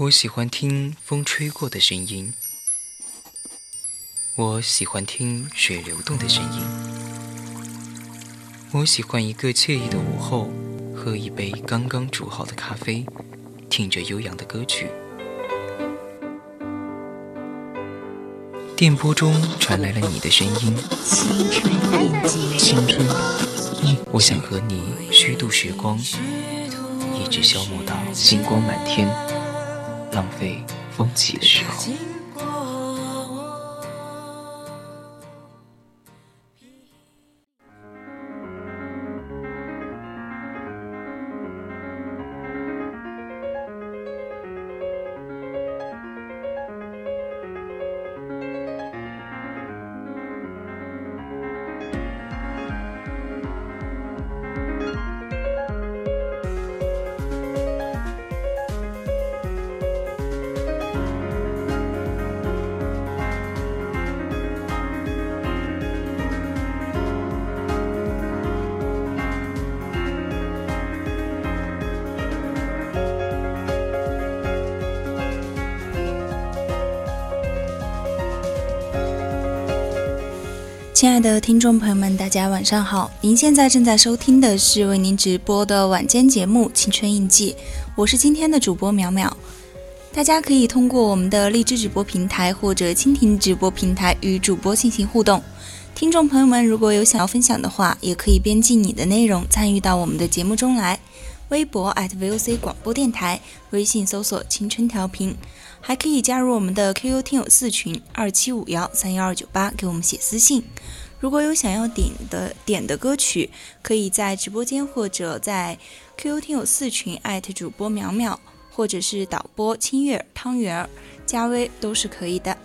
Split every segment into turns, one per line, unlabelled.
我喜欢听风吹过的声音，我喜欢听水流动的声音，我喜欢一个惬意的午后，喝一杯刚刚煮好的咖啡，听着悠扬的歌曲。电波中传来了你的声音，青春，我想和你虚度时光，一直消磨到星光满天，浪费风起的时候。
亲爱的听众朋友们，大家晚上好！您现在正在收听的是为您直播的晚间节目《青春印记》，我是今天的主播淼淼。大家可以通过我们的荔枝直播平台或者蜻蜓直播平台与主播进行互动。听众朋友们，如果有想要分享的话，也可以编辑你的内容参与到我们的节目中来。微博 @VOC 广播电台，微信搜索“青春调频”。还可以加入我们的 QQ 听友四群二七五幺三幺二九八，给我们写私信。如果有想要点的点的歌曲，可以在直播间或者在 QQ 听友四群艾特主播淼淼，或者是导播清月汤圆儿加微都是可以的。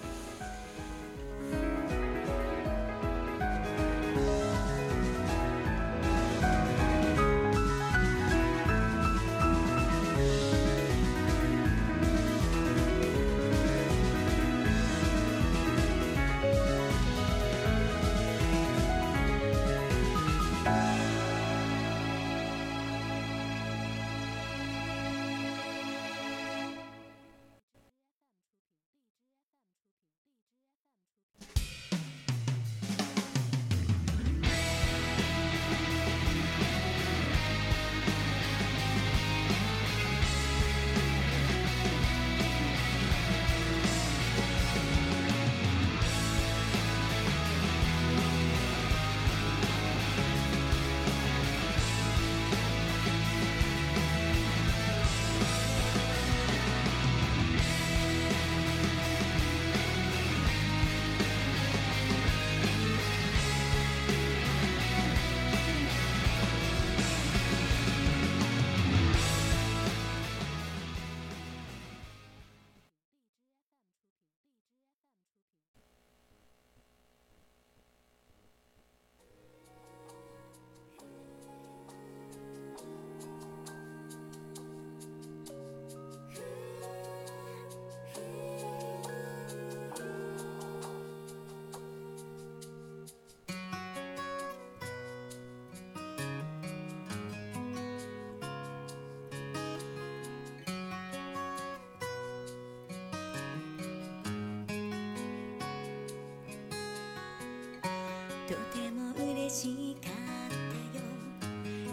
とても嬉しかったよ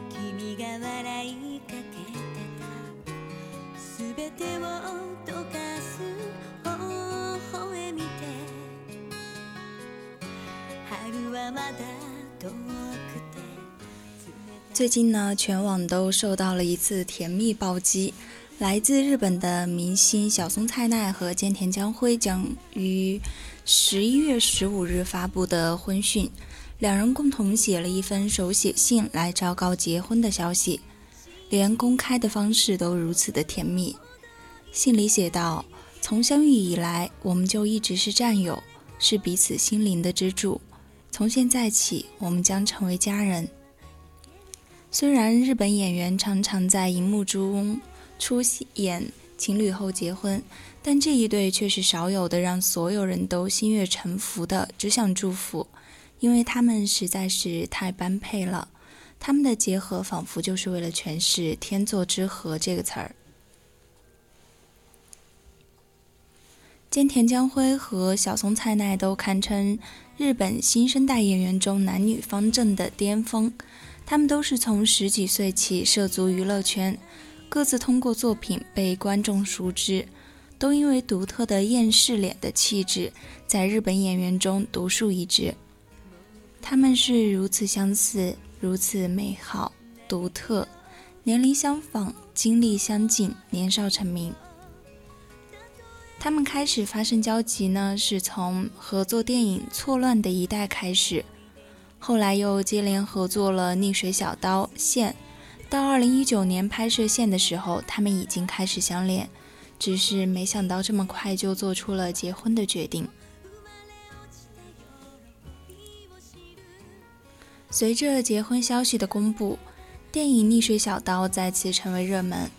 君が笑いかけてたすべてを溶かす微笑みで春はまだ遠くて
最近呢，全网都受到了一次甜蜜暴击。来自日本的明星小松菜奈和菅田将晖将于十一月十五日发布的婚讯， 两人共同写了一封手写信来昭告结婚的消息，连公开的方式都如此的甜蜜。信里写道：“从相遇以来，我们就一直是战友，是彼此心灵的支柱。从现在起，我们将成为家人。”虽然日本演员常常在荧幕中，出演情侣后结婚，但这一对却是少有的让所有人都心悦诚服的，只想祝福，因为他们实在是太般配了。他们的结合仿佛就是为了诠释“天作之合”这个词儿。菅田将晖和小松菜奈都堪称日本新生代演员中男女方正的巅峰。他们都是从十几岁起涉足娱乐圈，各自通过作品被观众熟知，都因为独特的厌世脸的气质，在日本演员中独树一帜。他们是如此相似，如此美好、独特，年龄相仿，经历相近，年少成名。他们开始发生交集呢，是从合作电影《错乱的一代》开始，后来又接连合作了《逆水小刀》《线》，到二零一九年拍摄《线》的时候，他们已经开始相恋，只是没想到这么快就做出了结婚的决定。随着结婚消息的公布，电影《逆水小刀》再次成为热门。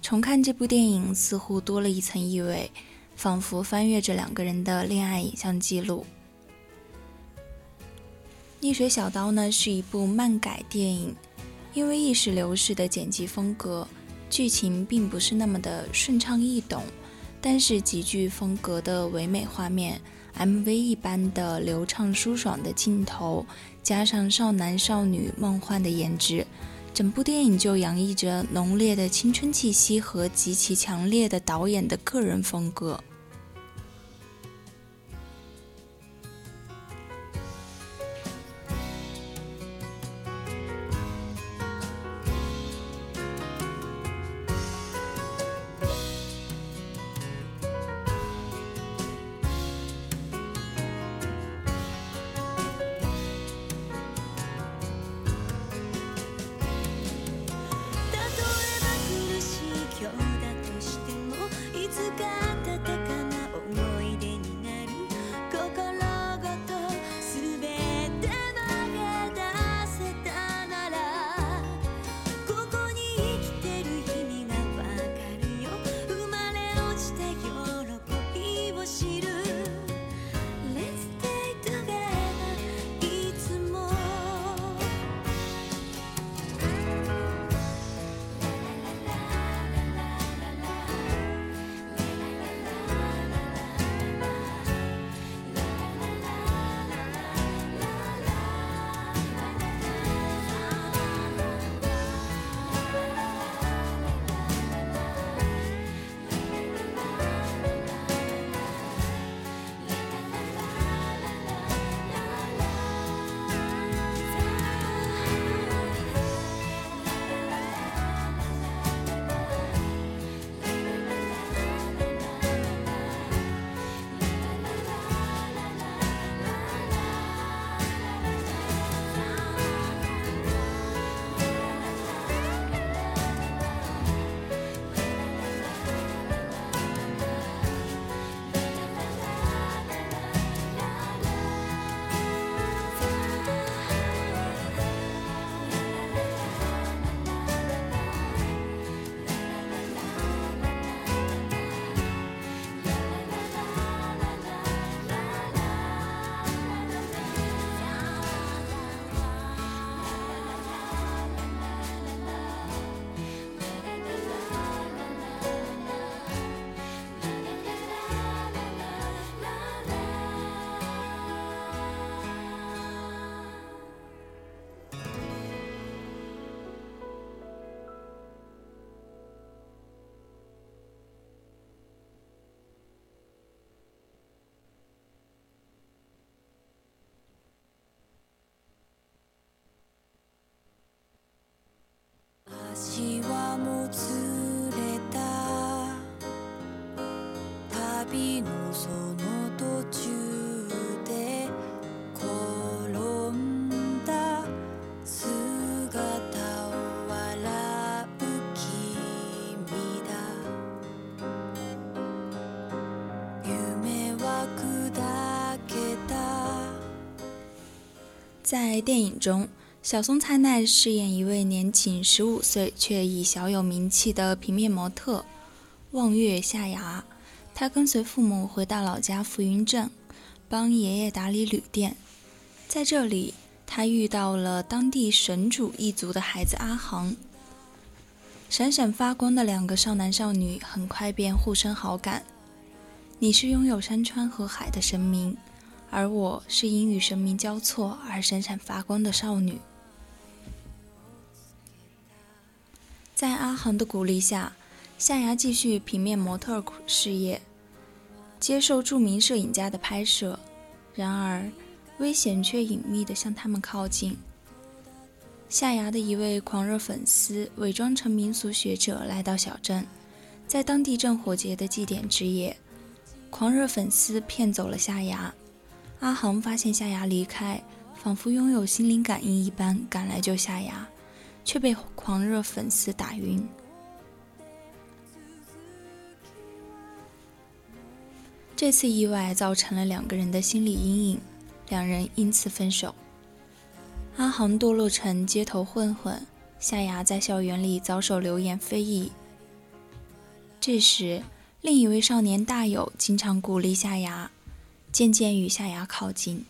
重看这部电影，似乎多了一层意味，仿佛翻阅着两个人的恋爱影像记录。《逆水小刀》呢是一部漫改电影，因为意识流式的剪辑风格，剧情并不是那么的顺畅易懂，但是极具风格的唯美画面，MV 一般的流畅舒爽的镜头，加上少男少女梦幻的颜值。整部电影就洋溢着浓烈的青春气息和极其强烈的导演的个人风格。在电影中，小松菜奈饰演一位年仅十五岁却已小有名气的平面模特望月夏芽。她跟随父母回到老家浮云镇，帮爷爷打理旅店。在这里，她遇到了当地神主一族的孩子阿航。闪闪发光的两个少男少女很快便互生好感。你是拥有山川和海的神明，而我是因与神明交错而闪闪发光的少女。在阿航的鼓励下，夏芽继续平面模特事业，接受著名摄影家的拍摄。然而，危险却隐秘地向他们靠近。夏芽的一位狂热粉丝伪装成民俗学者来到小镇，在当地正火节的祭典之夜，狂热粉丝骗走了夏芽。阿航发现夏芽离开，仿佛拥有心灵感应一般赶来救夏芽。却被狂热粉丝打晕。这次意外造成了两个人的心理阴影，两人因此分手。阿航堕落成街头混混，夏芽在校园里遭受流言非议。这时，另一位少年大友经常鼓励夏芽，渐渐与夏芽靠近。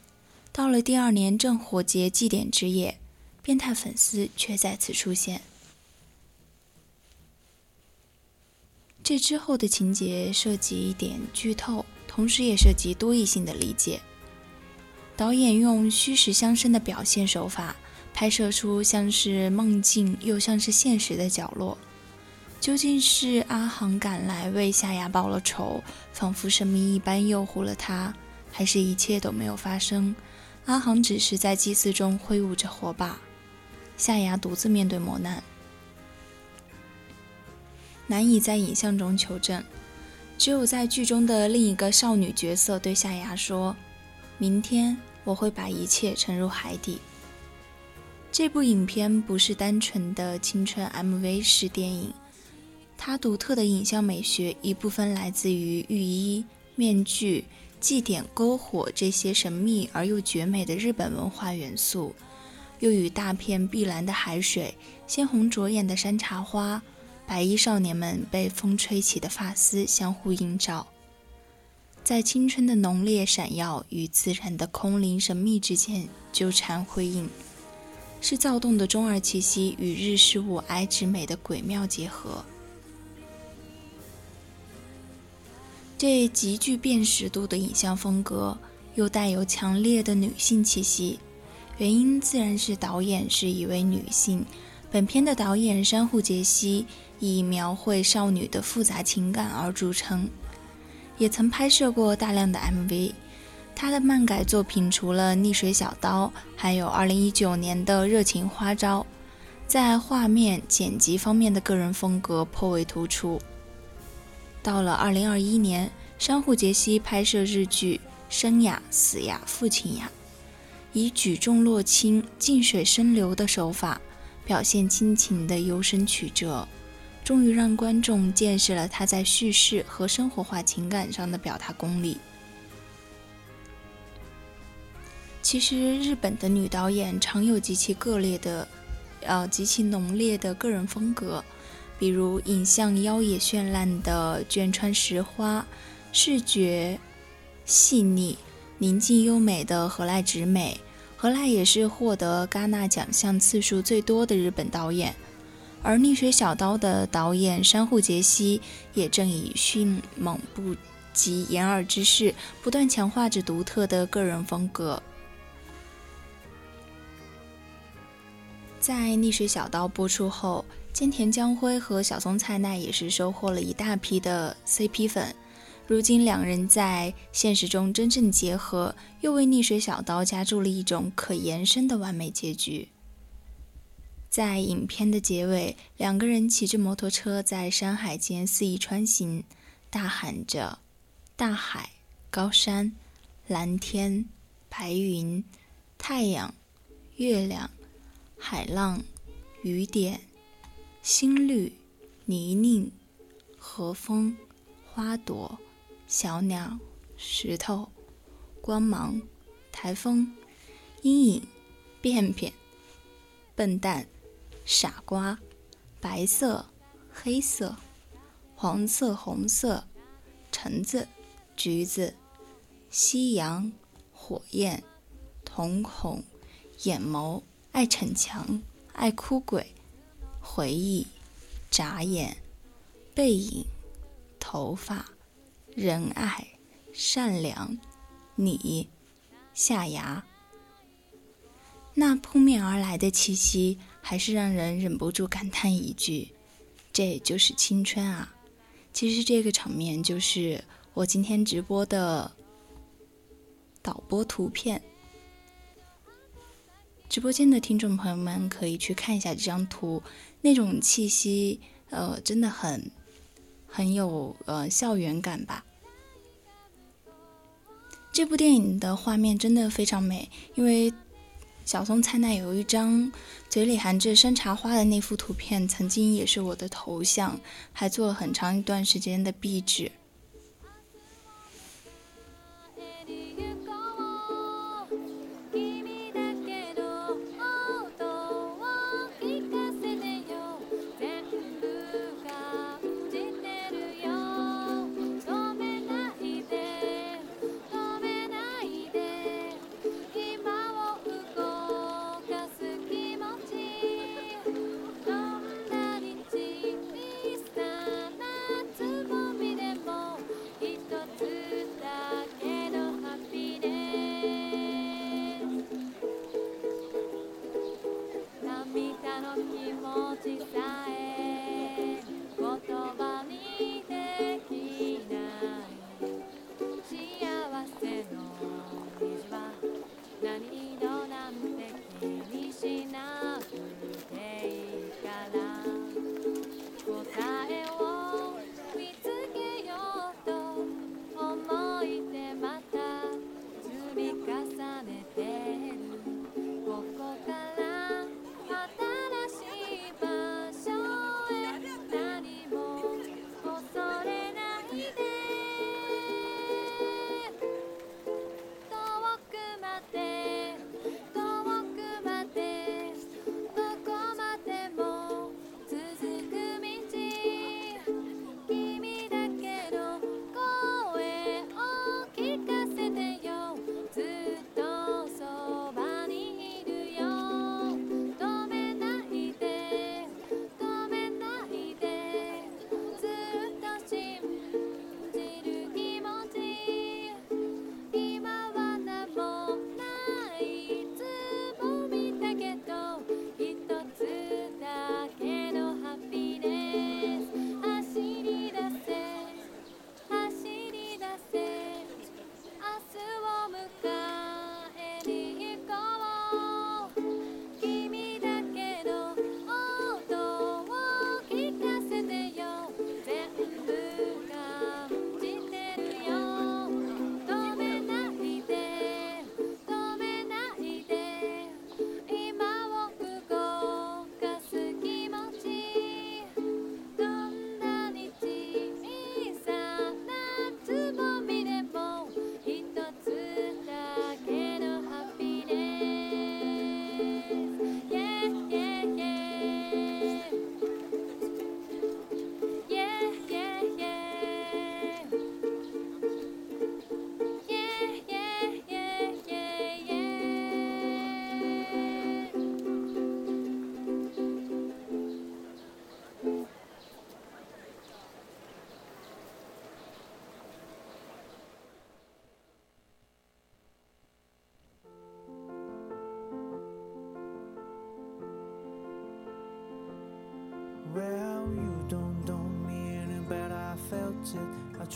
到了第二年正火节祭典之夜。变态粉丝却再次出现。这之后的情节涉及一点剧透，同时也涉及多义性的理解。导演用虚实相生的表现手法，拍摄出像是梦境又像是现实的角落。究竟是阿航赶来为夏芽报了仇，仿佛神明一般诱惑了他，还是一切都没有发生？阿航只是在祭祀中挥舞着火把。夏芽独自面对磨难，难以在影像中求证。只有在剧中的另一个少女角色对夏芽说：“明天我会把一切沉入海底。”这部影片不是单纯的青春 MV 式电影，它独特的影像美学一部分来自于浴衣、面具、祭典、篝火这些神秘而又绝美的日本文化元素。又与大片碧蓝的海水、鲜红着眼的山茶花、白衣少年们被风吹起的发丝相互映照，在青春的浓烈闪耀与自然的空灵神秘之间纠缠辉映，是躁动的中二气息与日式物哀之美的鬼妙结合。这极具辨识度的影像风格，又带有强烈的女性气息。原因自然是导演是一位女性。本片的导演山户杰西以描绘少女的复杂情感而著称，也曾拍摄过大量的 MV。她的漫改作品除了《逆水小刀》，还有2019年的《热情花招》，在画面剪辑方面的个人风格颇为突出。到了2021年，山户杰希拍摄日剧《生呀死呀父亲呀》。以举重若轻、静水深流的手法表现亲情的幽深曲折，终于让观众见识了他在叙事和生活化情感上的表达功力。其实，日本的女导演常有极其个烈的、呃极其浓烈的个人风格，比如影像妖冶绚烂的卷川石花，视觉细腻。宁静优美的河濑直美，河濑也是获得戛纳奖项次数最多的日本导演。而《逆水小刀》的导演山户杰西也正以迅猛不及掩耳之势，不断强化着独特的个人风格。在《逆水小刀》播出后，菅田将晖和小松菜奈也是收获了一大批的 CP 粉。如今两人在现实中真正结合，又为《逆水小刀》加注了一种可延伸的完美结局。在影片的结尾，两个人骑着摩托车在山海间肆意穿行，大喊着：“大海、高山、蓝天、白云、太阳、月亮、海浪、雨点、新绿、泥泞、和风、花朵。”小鸟、石头、光芒、台风、阴影、便便、笨蛋、傻瓜、白色、黑色、黄色、红色、橙子、橘子、夕阳、火焰、瞳孔、眼眸、爱逞强、爱哭鬼、回忆、眨眼、背影、头发。仁爱、
善良，你，夏芽。那扑面而来的气息，还是让人忍不住感叹一句：“这就是青春啊！”其实这个场面就是我今天直播的导播图片。直播间的听众朋友们可以去看一下这张图，那种气息，呃，真的很很有呃校园感吧。这部电影的画面真的非常美，因为小松菜奈有一张嘴里含着山茶花的那幅图片，曾经也是我的头像，还做了很长一段时间的壁纸。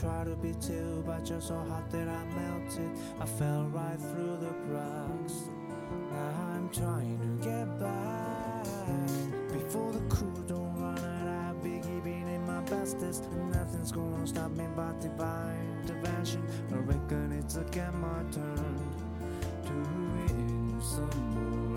Try to be too, but you're so hot that I melted. I fell right through the cracks. Now I'm trying to get back. Before the cool don't run out, I'll be giving it my bestest. Nothing's gonna stop me but divine intervention. I reckon it's again my turn to win some more.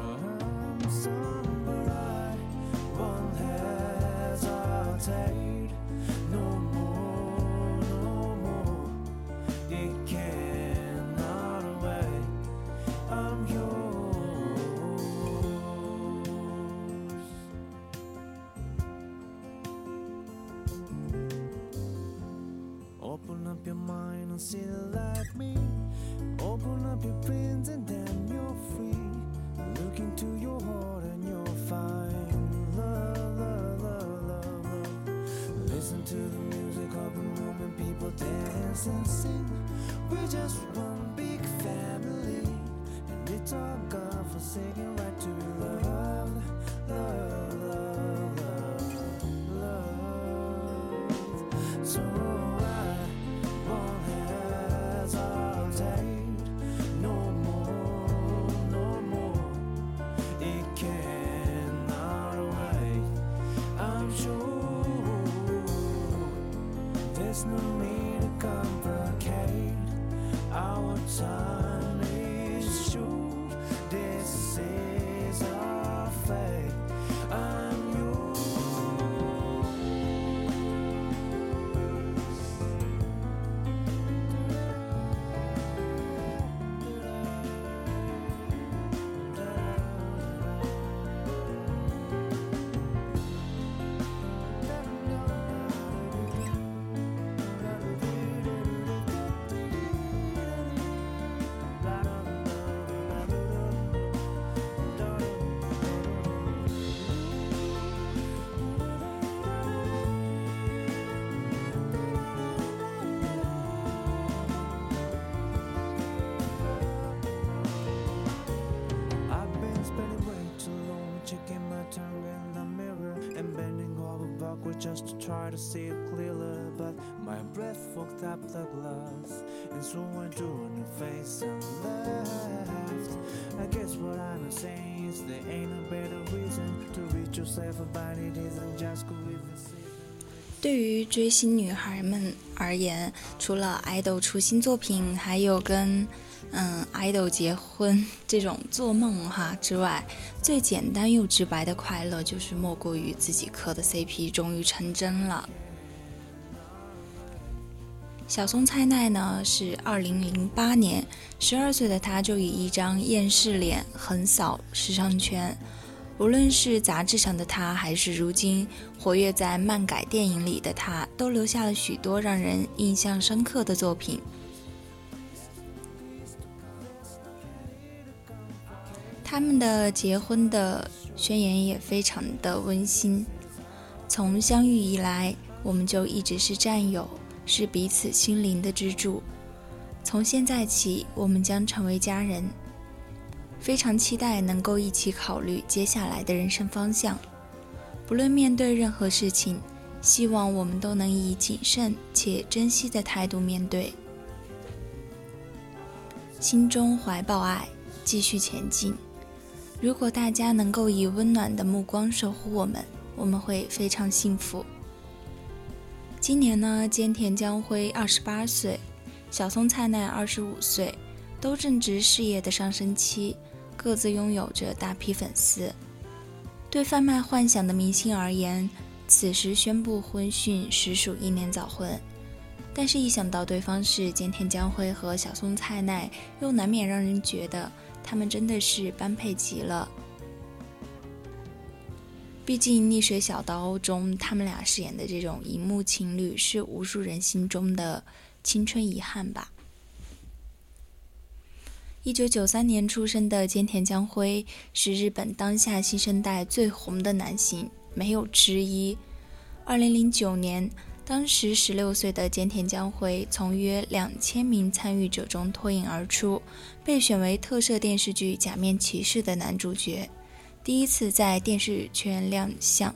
and
bending over backward just to try to see it clearer. But my breath fogged up the glass, and so I drew a new face and left. I guess what I'm saying is there ain't no better reason to reach yourself about it isn't just go with the season.
对于追星女孩们而言，除了 idol 出新作品，还有跟 嗯 idol 结婚这种做梦哈之外，最简单又直白的快乐，就是莫过于自己磕的 CP 终于成真了。小松菜奈呢，是二零零八年，十二岁的她就以一张厌世脸横扫时尚圈。无论是杂志上的她，还是如今活跃在漫改电影里的她，都留下了许多让人印象深刻的作品。他们的结婚的宣言也非常的温馨。从相遇以来，我们就一直是战友，是彼此心灵的支柱。从现在起，我们将成为家人。非常期待能够一起考虑接下来的人生方向。不论面对任何事情，希望我们都能以谨慎且珍惜的态度面对，心中怀抱爱，继续前进。如果大家能够以温暖的目光守护我们，我们会非常幸福。今年呢，菅田将晖二十八岁，小松菜奈二十五岁，都正值事业的上升期，各自拥有着大批粉丝。对贩卖幻想的明星而言，此时宣布婚讯实属英年早婚。但是，一想到对方是菅田将晖和小松菜奈，又难免让人觉得他们真的是般配极了。毕竟，《逆水小刀》中他们俩饰演的这种荧幕情侣，是无数人心中的青春遗憾吧。一九九三年出生的菅田将晖是日本当下新生代最红的男星，没有之一。二零零九年，当时十六岁的菅田将晖从约两千名参与者中脱颖而出，被选为特摄电视剧《假面骑士》的男主角，第一次在电视圈亮相，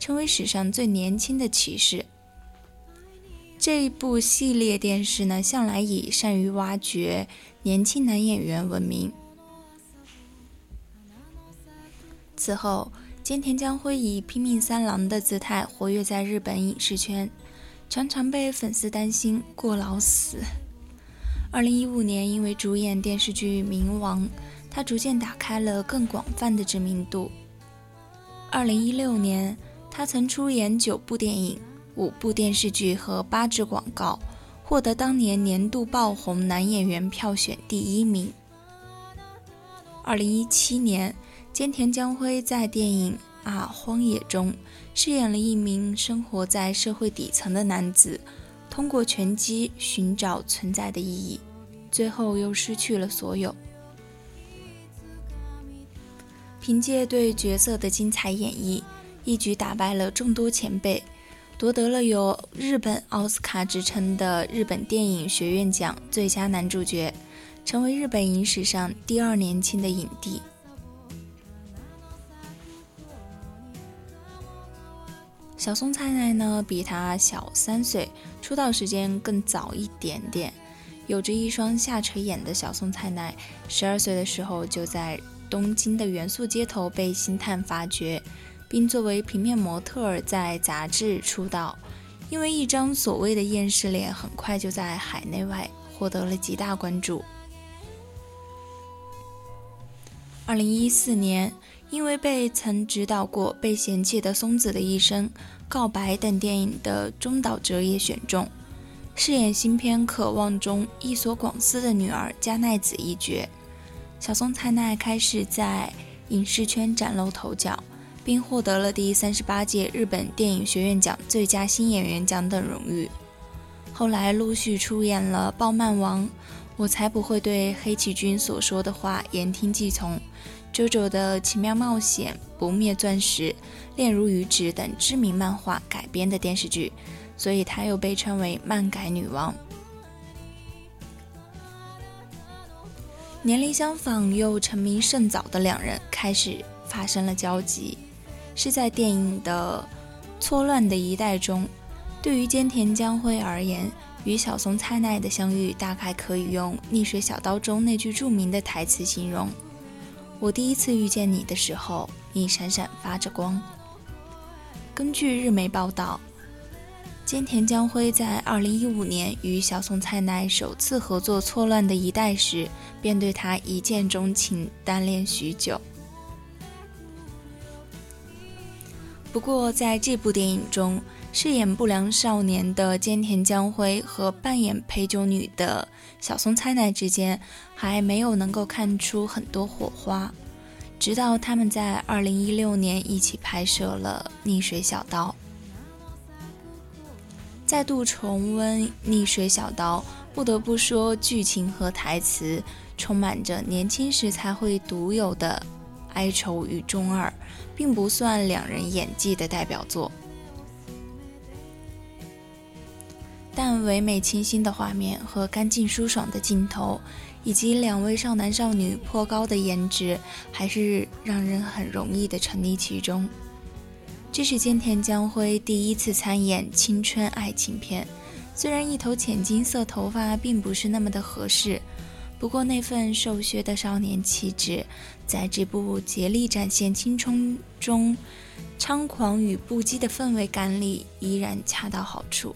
成为史上最年轻的骑士。这一部系列电视呢，向来以善于挖掘年轻男演员闻名。此后，菅田将晖以拼命三郎的姿态活跃在日本影视圈，常常被粉丝担心过劳死。二零一五年，因为主演电视剧《冥王》，他逐渐打开了更广泛的知名度。二零一六年，他曾出演九部电影、五部电视剧和八支广告，获得当年年度爆红男演员票选第一名。二零一七年，菅田将晖在电影《啊荒野》中饰演了一名生活在社会底层的男子，通过拳击寻找存在的意义，最后又失去了所有。凭借对角色的精彩演绎，一举打败了众多前辈，夺得了有日本奥斯卡之称的日本电影学院奖最佳男主角，成为日本影史上第二年轻的影帝。小松菜奈呢，比他小三岁，出道时间更早一点点。有着一双下垂眼的小松菜奈，十二岁的时候就在东京的元素街头被星探发掘，并作为平面模特儿在杂志出道。因为一张所谓的厌世脸，很快就在海内外获得了极大关注。二零一四年，因为被曾指导过《被嫌弃的松子的一生》《告白》等电影的中岛哲也选中。饰演新片《渴望》中伊所广司的女儿加奈子一角，小松菜奈开始在影视圈崭露头角，并获得了第三十八届日本电影学院奖最佳新演员奖等荣誉。后来陆续出演了《暴漫王》，我才不会对黑崎君所说的话言听计从，《JoJo 的奇妙冒险》、《不灭钻石》、《恋如雨止》等知名漫画改编的电视剧。所以，她又被称为漫改女王。年龄相仿又成名甚早的两人开始发生了交集，是在电影的错乱的一代中。对于菅田将晖而言，与小松菜奈的相遇大概可以用《逆水小刀》中那句著名的台词形容：“我第一次遇见你的时候，你闪闪发着光。”根据日媒报道。菅田将晖在2015年与小松菜奈首次合作《错乱的一代》时，便对她一见钟情，单恋许久。不过，在这部电影中，饰演不良少年的菅田将晖和扮演陪酒女的小松菜奈之间还没有能够看出很多火花，直到他们在2016年一起拍摄了《逆水小刀》。再度重温《逆水小刀》，不得不说，剧情和台词充满着年轻时才会独有的哀愁与中二，并不算两人演技的代表作。但唯美清新的画面和干净舒爽的镜头，以及两位少男少女颇高的颜值，还是让人很容易的沉溺其中。这是菅田将晖第一次参演青春爱情片，虽然一头浅金色头发并不是那么的合适，不过那份瘦削的少年气质，在这部竭力展现青春中猖狂与不羁的氛围感里，依然恰到好处。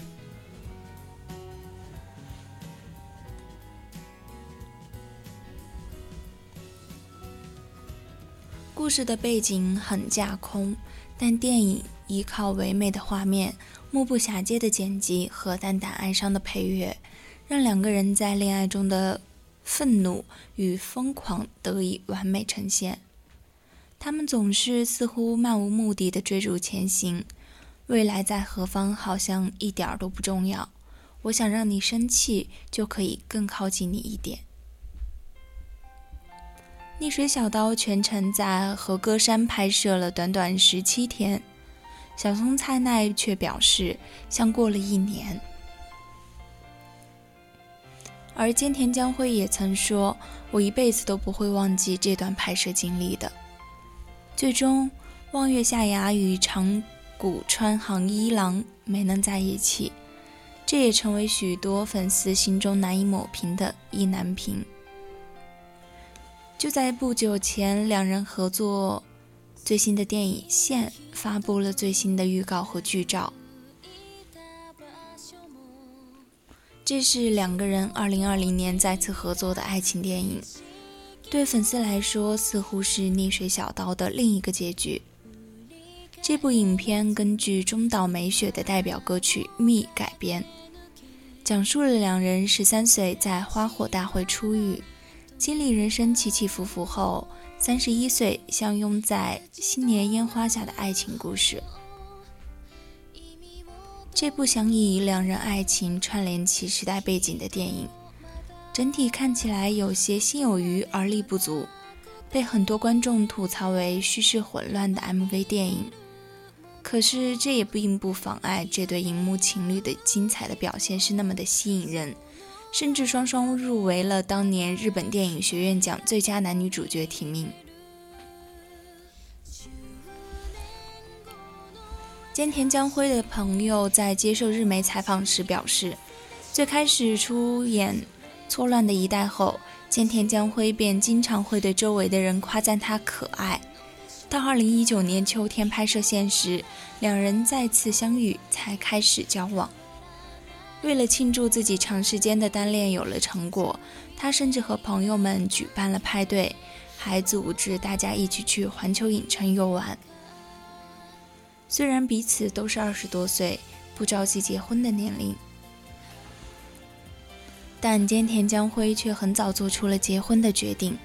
故事的背景很架空。但电影依靠唯美的画面、目不暇接的剪辑和淡淡哀伤的配乐，让两个人在恋爱中的愤怒与疯狂得以完美呈现。他们总是似乎漫无目的的追逐前行，未来在何方好像一点儿都不重要。我想让你生气，就可以更靠近你一点。逆水小刀全程在和歌山拍摄了短短十七天，小松菜奈却表示像过了一年。而菅田将晖也曾说：“我一辈子都不会忘记这段拍摄经历的。”最终，望月夏芽与长谷川航一郎没能在一起，这也成为许多粉丝心中难以抹平的意难平。就在不久前，两人合作最新的电影《线》发布了最新的预告和剧照。这是两个人2020年再次合作的爱情电影，对粉丝来说似乎是《逆水小刀》的另一个结局。这部影片根据中岛美雪的代表歌曲《me》改编，讲述了两人十三岁在花火大会初遇。经历人生起起伏伏后，三十一岁相拥在新年烟花下的爱情故事。这部想以两人爱情串联起时代背景的电影，整体看起来有些心有余而力不足，被很多观众吐槽为叙事混乱的 MV 电影。可是这也并不妨碍这对荧幕情侣的精彩的表现是那么的吸引人，甚至双双入围了当年日本电影学院奖最佳男女主角提名。菅田将晖的朋友在接受日媒采访时表示，最开始出演《错乱的一代》后，菅田将晖便经常会对周围的人夸赞他可爱。到二零一九年秋天拍摄现实，两人再次相遇，才开始交往。为了庆祝自己长时间的单恋有了成果，他甚至和朋友们举办了派对，还组织大家一起去环球影城游玩。虽然彼此都是二十多岁，不着急结婚的年龄，但菅田将晖却很早做出了结婚的决定。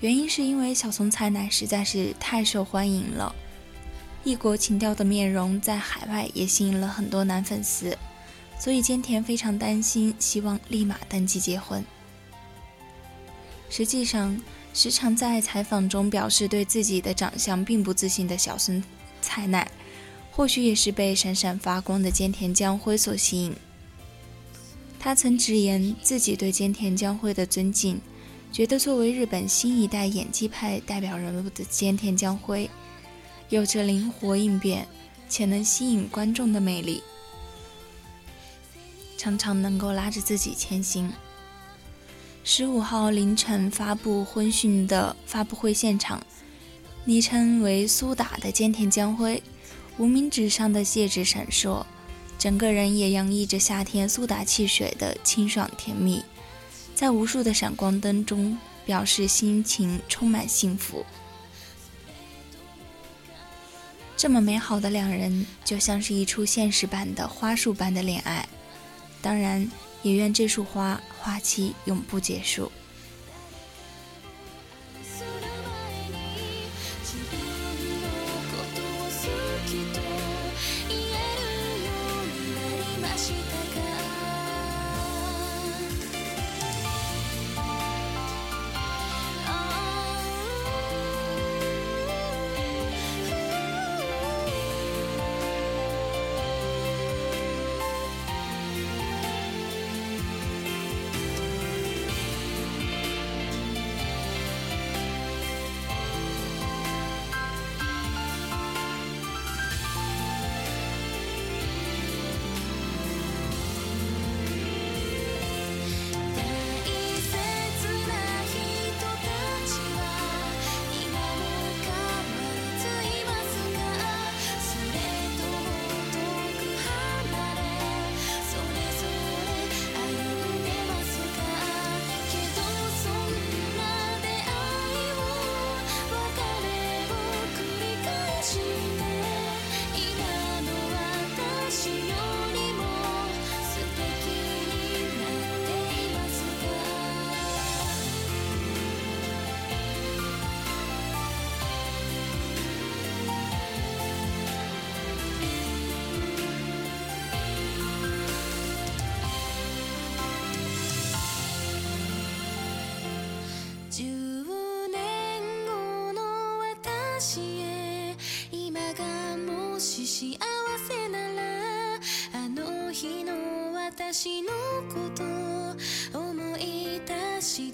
原因是因为小松菜奈实在是太受欢迎了，异国情调的面容在海外也吸引了很多男粉丝，所以菅田非常担心，希望立马登记结婚。实际上，时常在采访中表示对自己的长相并不自信的小孙菜奈。或许也是被闪闪发光的菅田将晖所吸引。他曾直言自己对菅田将晖的尊敬，觉得作为日本新一代演技派代表人物的菅田将晖，有着灵活应变且能吸引观众的魅力，常常能够拉着自己前行。十五号凌晨发布婚讯的发布会现场，昵称为苏打的菅田将晖。无名指上的戒指闪烁，整个人也洋溢着夏天苏打汽水的清爽甜蜜，在无数的闪光灯中，表示心情充满幸福。这么美好的两人，就像是一出现实版的花束般的恋爱。当然，也愿这束花花期永不结束。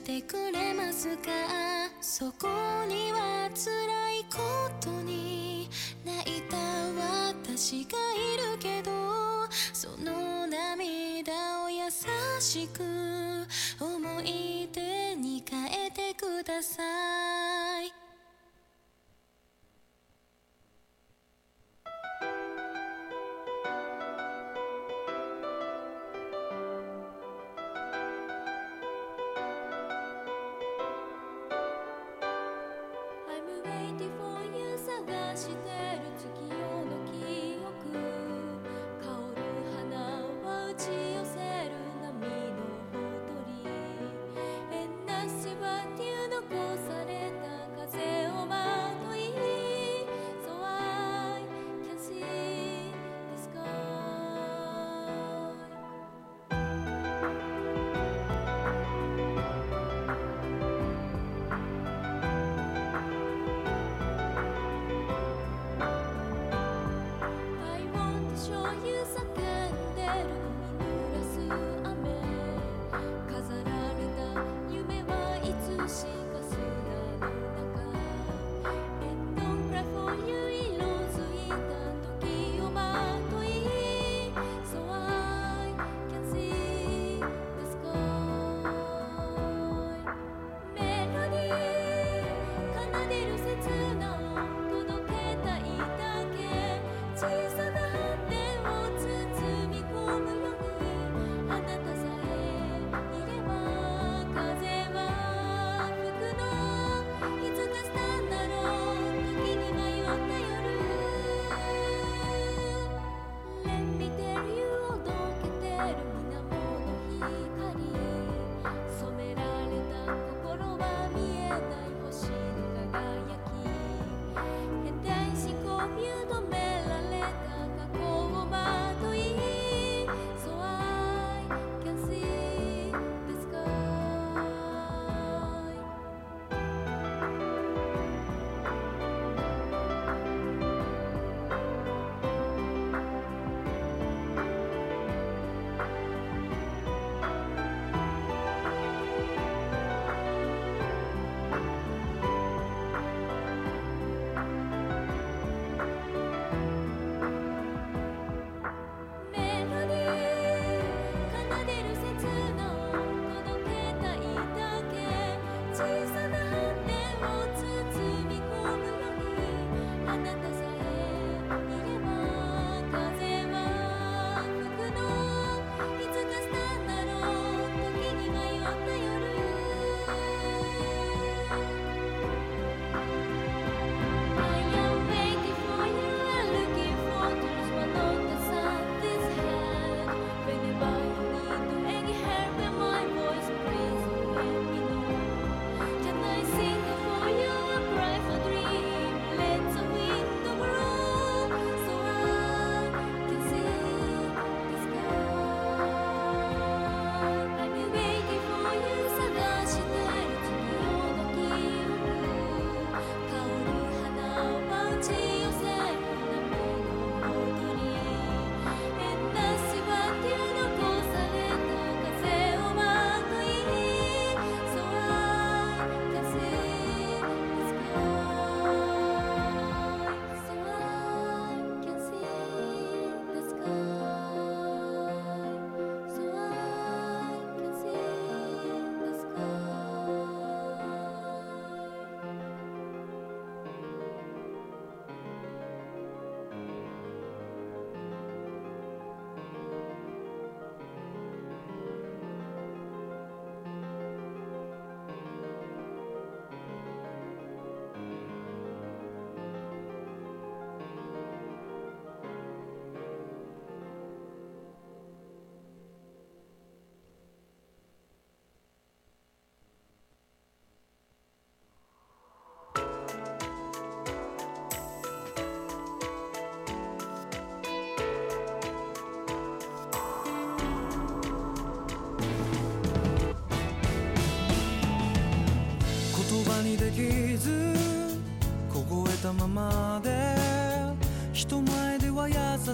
てくれますか？そこには辛いことに泣いた私がいるけどその涙を優しく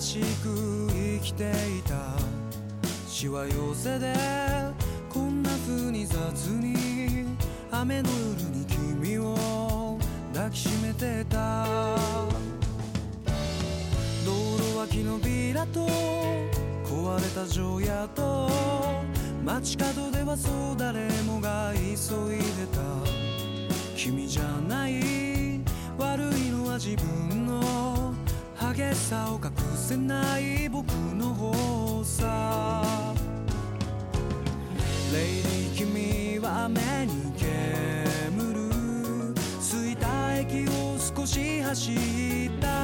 しく生きていたしわ寄せでこんな風に雑に雨の夜に君を抱きしめてた。道路脇のビラと壊れた城屋と街角ではそう誰もが急いでた。君じゃない悪いのは自分の激しさを隠せない僕の方さ。レイリー君は雨に煙る。着いた駅を少し走った。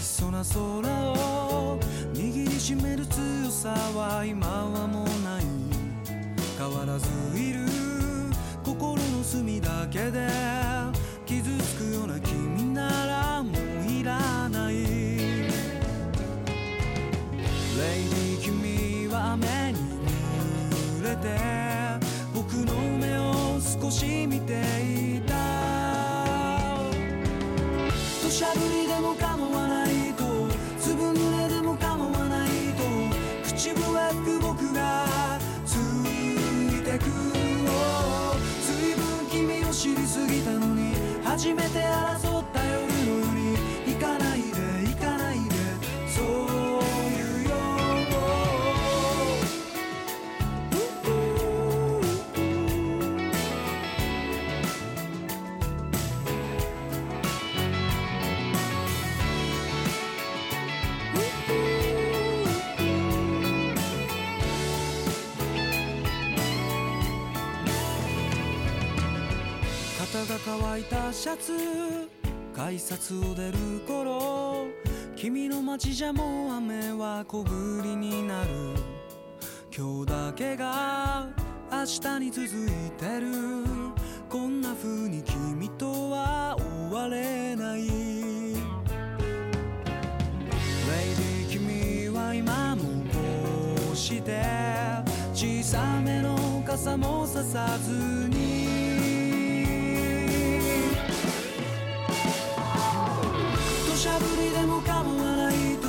しそうな空を握りしめる強さは今はもうない。変わらずいる心の隅だけで傷つくような君ならもういらない。レイディ君は雨に濡れて僕の目を少し見ていた。土砂降りでも僕がついてく随分君を知りすぎたのに初めて争っ乾いたシャツ改札を出る頃君の街じゃもう雨は小降りになる。今日だけが明日に続いてる。こんな風に君とは終われない。レイディ君は今もこうして小さめの傘もささずに。土砂降りでも構わないと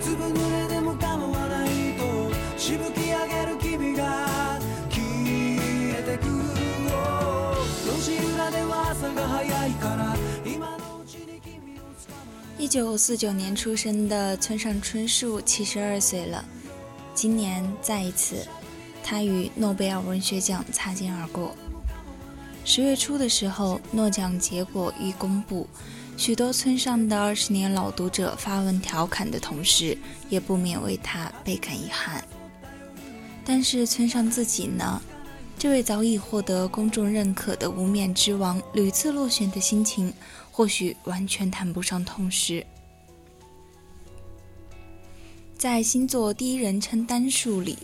粒濡れでも構わないとしぶき上げる君が消えてく路地裏では朝が早いから今のうちに君を捕まえ
一九四九年出生的村上春树七十二岁了，今年再一次，他与诺贝尔文学奖擦肩而过。十月初的时候，诺奖结果一公布， 许多村上的二十年老读者发文调侃的同时，也不免为他倍感遗憾。但是村上自己呢？这位早已获得公众认可的无冕之王，屡次落选的心情，或许完全谈不上痛失。在星座第一人称单数里，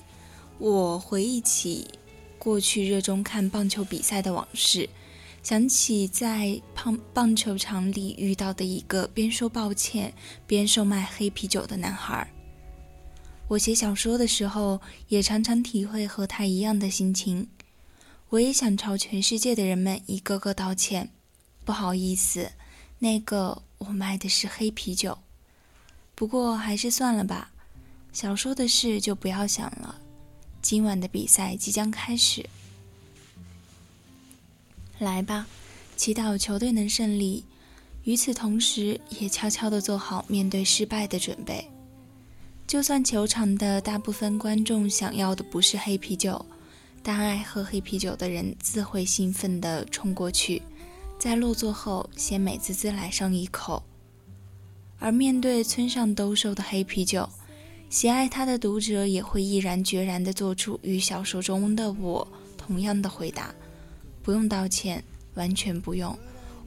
我回忆起过去热衷看棒球比赛的往事，想起在棒棒球场里遇到的一个边说抱歉边售卖黑啤酒的男孩。我写小说的时候，也常常体会和他一样的心情。我也想朝全世界的人们一个个道歉，不好意思，那个我卖的是黑啤酒。不过还是算了吧，小说的事就不要想了。今晚的比赛即将开始，来吧，祈祷球队能胜利。与此同时，也悄悄地做好面对失败的准备。就算球场的大部分观众想要的不是黑啤酒，但爱喝黑啤酒的人自会兴奋地冲过去，在落座后先美滋滋来上一口。而面对村上兜售的黑啤酒，喜爱他的读者也会毅然决然地做出与小说中的我同样的回答：不用道歉，完全不用，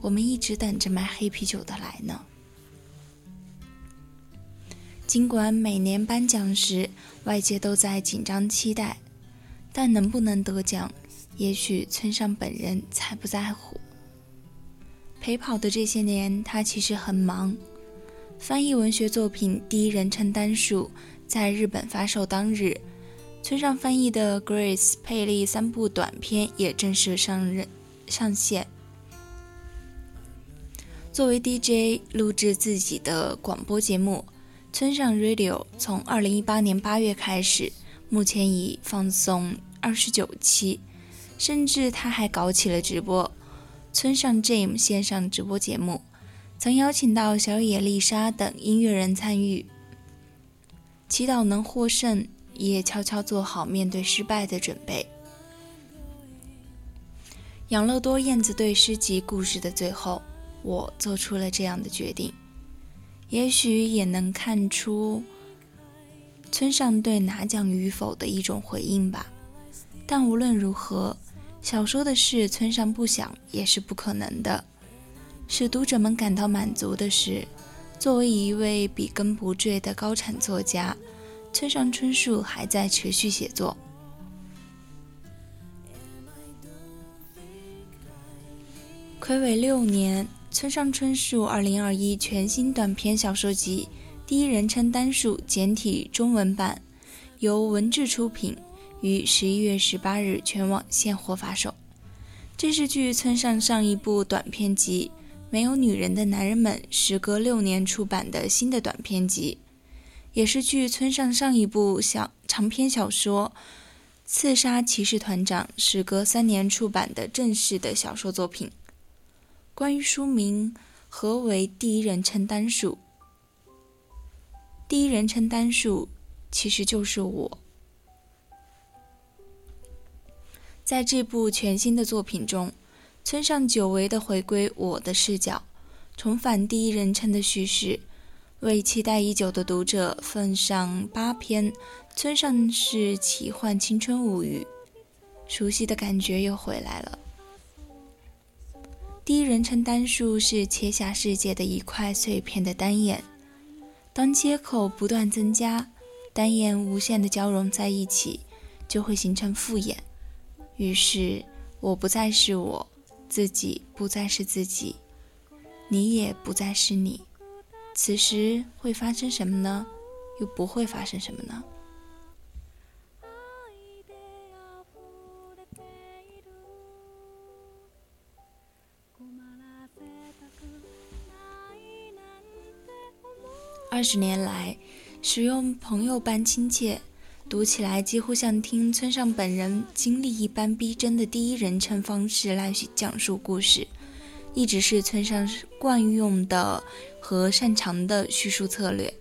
我们一直等着卖黑啤酒的来呢。尽管每年颁奖时外界都在紧张期待，但能不能得奖，也许村上本人才不在乎。陪跑的这些年，他其实很忙。翻译文学作品第一人称单数在日本发售当日，村上翻译的《Grace》佩利三部短片也正式上任上线。作为 DJ 录制自己的广播节目。村上 Radio 从二零一八年八月开始，目前已放送二十九期，甚至他还搞起了直播。村上 Jam 线上直播节目，曾邀请到小野丽莎等音乐人参与。祈祷能获胜，也悄悄做好面对失败的准备。养乐多燕子对诗集故事的最后，我做出了这样的决定。也许也能看出村上对拿奖与否的一种回应吧。但无论如何，小说的事村上不想也是不可能的。使读者们感到满足的是，作为一位笔耕不缀的高产作家，村上春树还在持续写作。魁违六年。村上春树二零二一全新短篇小说集第一人称单数简体中文版，由文志出品，于十一月十八日全网现货发售。这是距村上上一部短篇集《没有女人的男人们》时隔六年出版的新的短篇集，也是据村上上一部小长篇小说《刺杀骑士团长》时隔三年出版的正式的小说作品。关于书名，何为第一人称单数？第一人称单数其实就是我。在这部全新的作品中，村上久违的回归我的视角，重返第一人称的叙事，为期待已久的读者奉上八篇村上式奇幻青春物语，熟悉的感觉又回来了。第一人称单数是切下世界的一块碎片的单眼，当接口不断增加，单眼无限的交融在一起，就会形成复眼。于是，我不再是我自己，不再是自己，你也不再是你。此时会发生什么呢？又不会发生什么呢？二十年来，使用朋友般亲切，读起来几乎像听村上本人经历一般逼真的第一人称方式来讲述故事，一直是村上惯用的和擅长的叙述策略。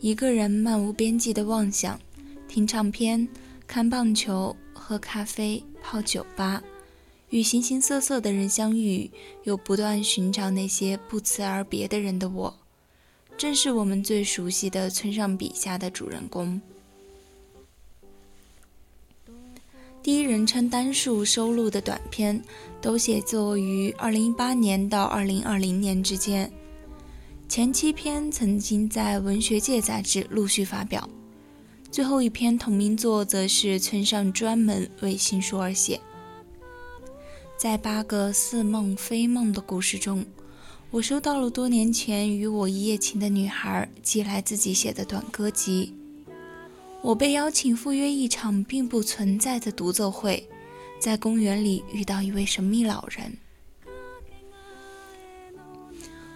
一个人漫无边际的妄想，听唱片、看棒球、喝咖啡、泡酒吧，与形形色色的人相遇，又不断寻找那些不辞而别的人的我。正是我们最熟悉的村上笔下的主人公。第一人称单数收录的短篇都写作于2018年到2020年之间，前七篇曾经在文学界杂志陆续发表，最后一篇同名作则是村上专门为新书而写。在八个似梦非梦的故事中。我收到了多年前与我一夜情的女孩寄来自己写的短歌集。我被邀请赴约一场并不存在的独奏会，在公园里遇到一位神秘老人。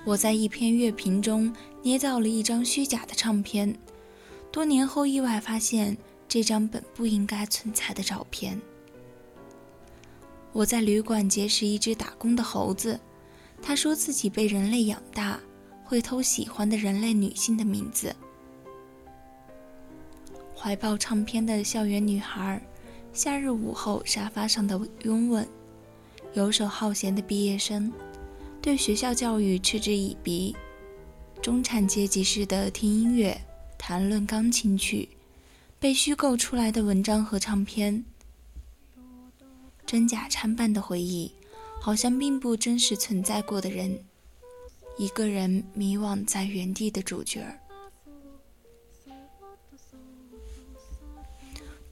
我在一篇乐评中捏造了一张虚假的唱片，多年后意外发现这张本不应该存在的照片。我在旅馆结识一只打工的猴子。他说自己被人类养大，会偷喜欢的人类女性的名字。怀抱唱片的校园女孩，夏日午后沙发上的拥吻，游手好闲的毕业生，对学校教育嗤之以鼻。中产阶级式的听音乐、谈论钢琴曲，被虚构出来的文章和唱片，真假参半的回忆，好像并不真实存在过的人，一个人迷惘在原地的主角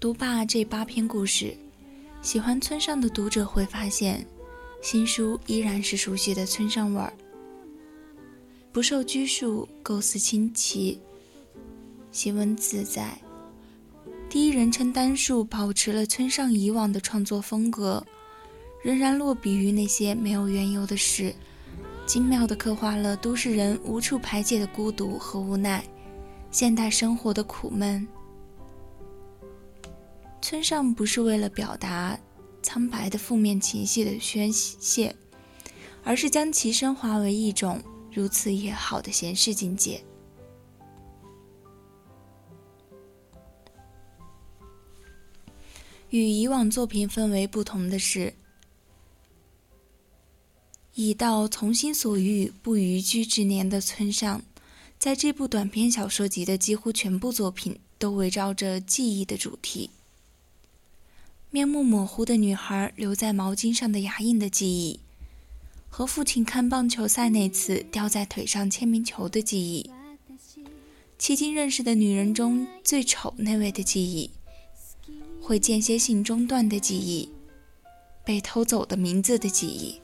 读罢这八篇故事，喜欢村上的读者会发现，新书依然是熟悉的村上味儿，不受拘束，构思清奇，行文自在。第一人称单数保持了村上以往的创作风格，仍然落笔于那些没有缘由的事，精妙地刻画了都市人无处排解的孤独和无奈，现代生活的苦闷。村上不是为了表达苍白的负面情绪的宣泄，而是将其升华为一种如此也好的闲适境界。与以往作品氛围不同的是，已到从心所欲不逾矩之年的村上，在这部短篇小说集的几乎全部作品都围绕着记忆的主题。面目模糊的女孩留在毛巾上的牙印的记忆，和父亲看棒球赛那次掉在腿上签名球的记忆，迄今认识的女人中最丑那位的记忆，会间歇性中断的记忆，被偷走的名字的记忆。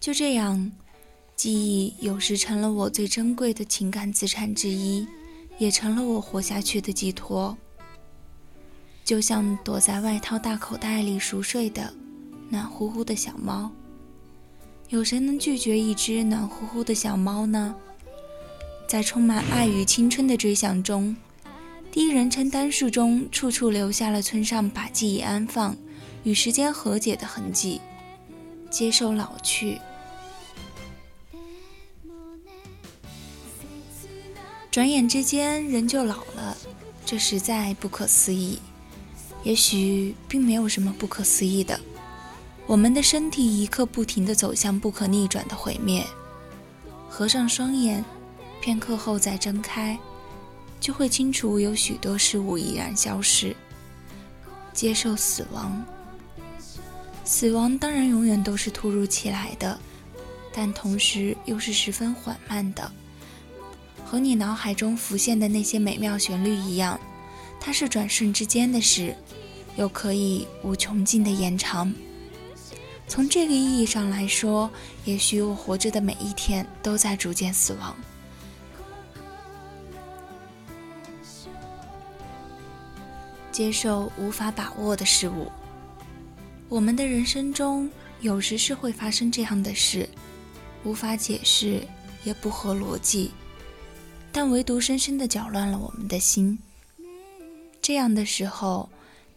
就这样，记忆有时成了我最珍贵的情感资产之一，也成了我活下去的寄托。就像躲在外套大口袋里熟睡的暖乎乎的小猫，有谁能拒绝一只暖乎乎的小猫呢？在充满爱与青春的追想中，第一人称单数中处处留下了村上把记忆安放、与时间和解的痕迹，接受老去，转眼之间人就老了，这实在不可思议。也许并没有什么不可思议的，我们的身体一刻不停地走向不可逆转的毁灭。合上双眼，片刻后再睁开，就会清楚有许多事物已然消失。接受死亡，死亡当然永远都是突如其来的，但同时又是十分缓慢的，和你脑海中浮现的那些美妙旋律一样，它是转瞬之间的事。又可以无穷尽的延长。从这个意义上来说，也许我活着的每一天都在逐渐死亡。接受无法把握的事物。我们的人生中，有时是会发生这样的事，无法解释，也不合逻辑，但唯独深深的搅乱了我们的心。这样的时候。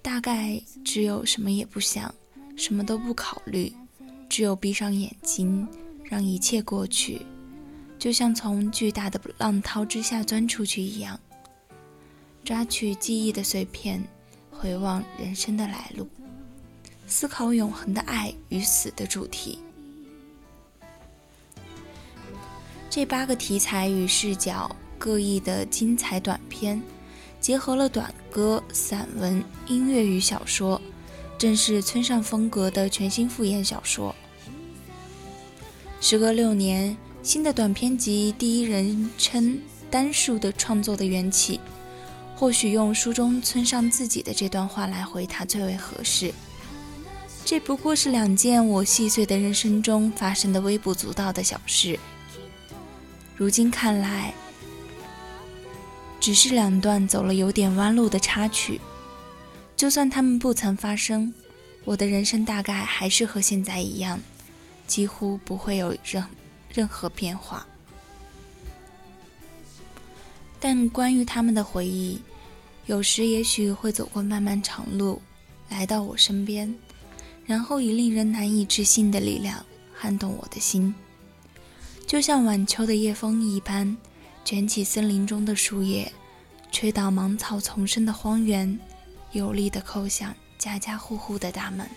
大概只有什么也不想，什么都不考虑，只有闭上眼睛，让一切过去，就像从巨大的浪涛之下钻出去一样，抓取记忆的碎片，回望人生的来路，思考永恒的爱与死的主题。这八个题材与视角各异的精彩短片。结合了短歌、散文、音乐与小说，正是村上风格的全新复演小说。时隔六年，新的短篇集第一人称单数的创作的缘起，或许用书中村上自己的这段话来回答最为合适。这不过是两件我细碎的人生中发生的微不足道的小事，如今看来。只是两段走了有点弯路的插曲，就算他们不曾发生，我的人生大概还是和现在一样，几乎不会有任任何变化。但关于他们的回忆，有时也许会走过漫漫长路，来到我身边，然后以令人难以置信的力量撼动我的心，就像晚秋的夜风一般。卷起森林中的树叶，吹倒芒草丛生的荒原，有力地叩响家家户户的大门。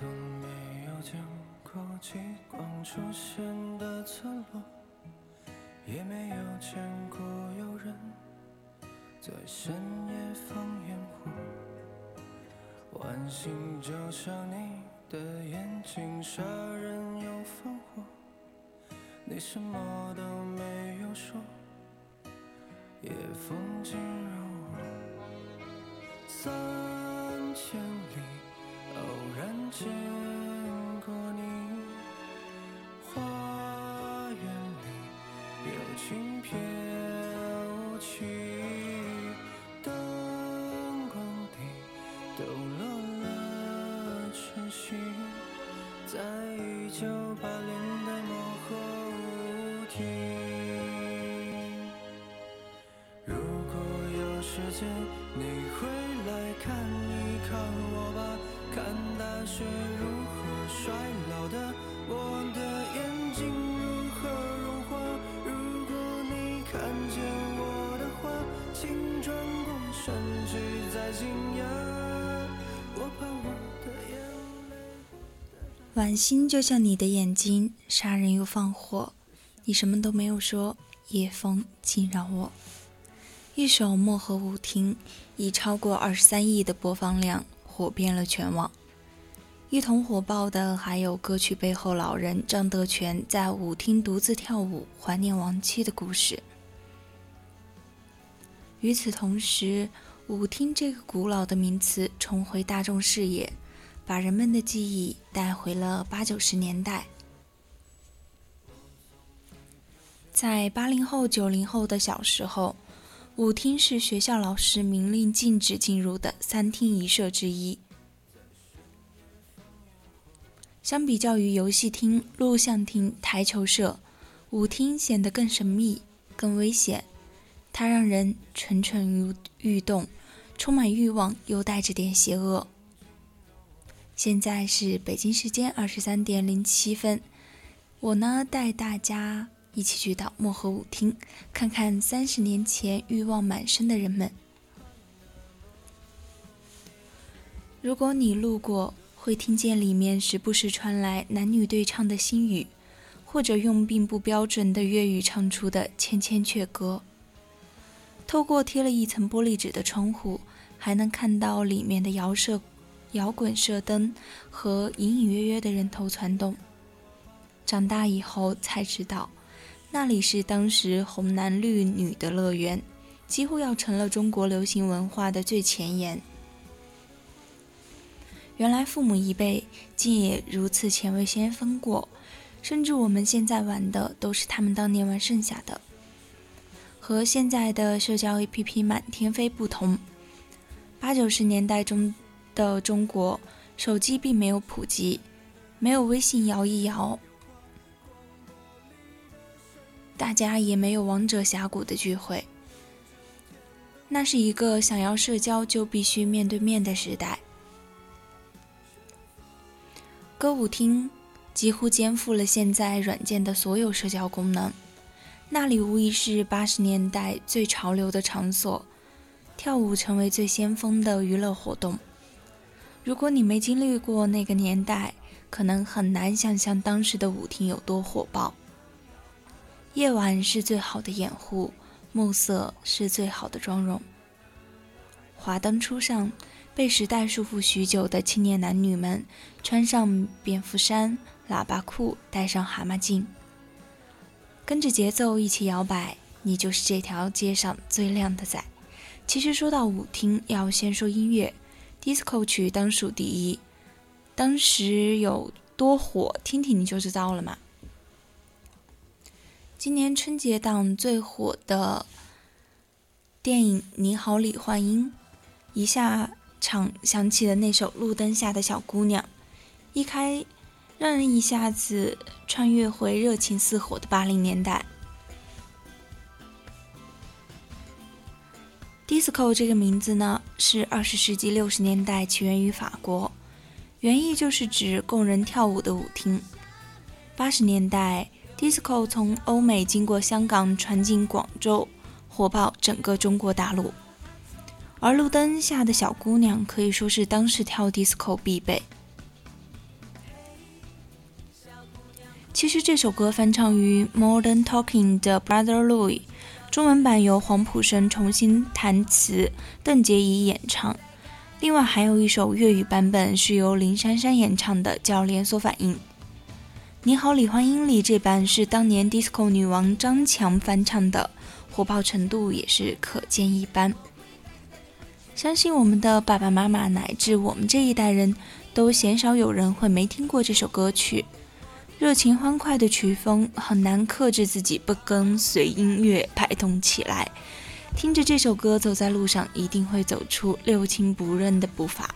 从没有见过极光出现的村落，也没有见过有人在深夜放烟火。晚星就像你的眼睛，杀人又放火。你什么都没有说，夜风惊扰我。三千里偶然见过你，花园里有轻飘起，灯光底抖落了晨曦，在一九八零的幕后舞厅。如果有时间，你会来看一看我吧，看大雪如何衰老的，我的眼睛如何融化。如果你看见我的话，请转过身去再惊讶。我怕我的眼泪。
晚星就像你的眼睛，杀人又放火，你什么都没有说，夜风惊扰我。一首《漠河舞厅》已超过二十三亿的播放量火遍了全网。一同火爆的还有歌曲背后老人张德全在舞厅独自跳舞怀念亡妻的故事。与此同时，舞厅这个古老的名词重回大众视野，把人们的记忆带回了八九十年代。在八零后、九零后的小时候，舞厅是学校老师明令禁止进入的三厅一社之一。相比较于游戏厅、录像厅、台球社，舞厅显得更神秘、更危险。它让人蠢蠢欲欲动，充满欲望，又带着点邪恶。现在是北京时间二十三点零七分，我呢带大家一起去到漠河舞厅，看看三十年前欲望满身的人们。如果你路过，会听见里面时不时传来男女对唱的心语，或者用并不标准的粤语唱出的千千阙歌。透过贴了一层玻璃纸的窗户，还能看到里面的摇射、摇滚射灯和隐隐约约的人头攒动。长大以后才知道，那里是当时红男绿女的乐园，几乎要成了中国流行文化的最前沿。原来父母一辈竟也如此前卫先锋过，甚至我们现在玩的都是他们当年玩剩下的。和现在的社交 APP 满天飞不同，八九十年代中的中国，手机并没有普及，没有微信摇一摇，大家也没有王者峡谷的聚会。那是一个想要社交就必须面对面的时代。歌舞厅几乎肩负了现在软件的所有社交功能。那里无疑是八十年代最潮流的场所，跳舞成为最先锋的娱乐活动。如果你没经历过那个年代，可能很难想象当时的舞厅有多火爆。夜晚是最好的掩护，暮色是最好的妆容。华灯初上，被时代束缚许久的青年男女们，穿上蝙蝠衫、喇叭裤，戴上蛤蟆镜。跟着节奏一起摇摆，你就是这条街上最靓的仔。其实说到舞厅，要先说音乐，disco 曲当属第一。当时有多火，听听你就知道了嘛。今年春节档最火的电影《你好，李焕英》，一下场响起的那首《路灯下的小姑娘》，一开。让人一下子穿越回热情似火的八零年代。disco 这个名字呢，是二十世纪六十年代起源于法国，原意就是指供人跳舞的舞厅。八十年代，disco 从欧美经过香港传进广州，火爆整个中国大陆。而路灯下的小姑娘可以说是当时跳 disco 必备。其实这首歌翻唱于 Modern Talking 的 Brother Louie，中文版由黄浦生重新弹词，邓婕怡演唱。另外还有一首粤语版本是由林珊珊演唱的，叫《连锁反应》。你好，李焕英里这版是当年 disco 女王张强翻唱的，火爆程度也是可见一斑。相信我们的爸爸妈妈乃至我们这一代人都鲜少有人会没听过这首歌曲。热情欢快的曲风很难克制自己不跟随音乐摆动起来。听着这首歌走在路上，一定会走出六亲不认的步伐。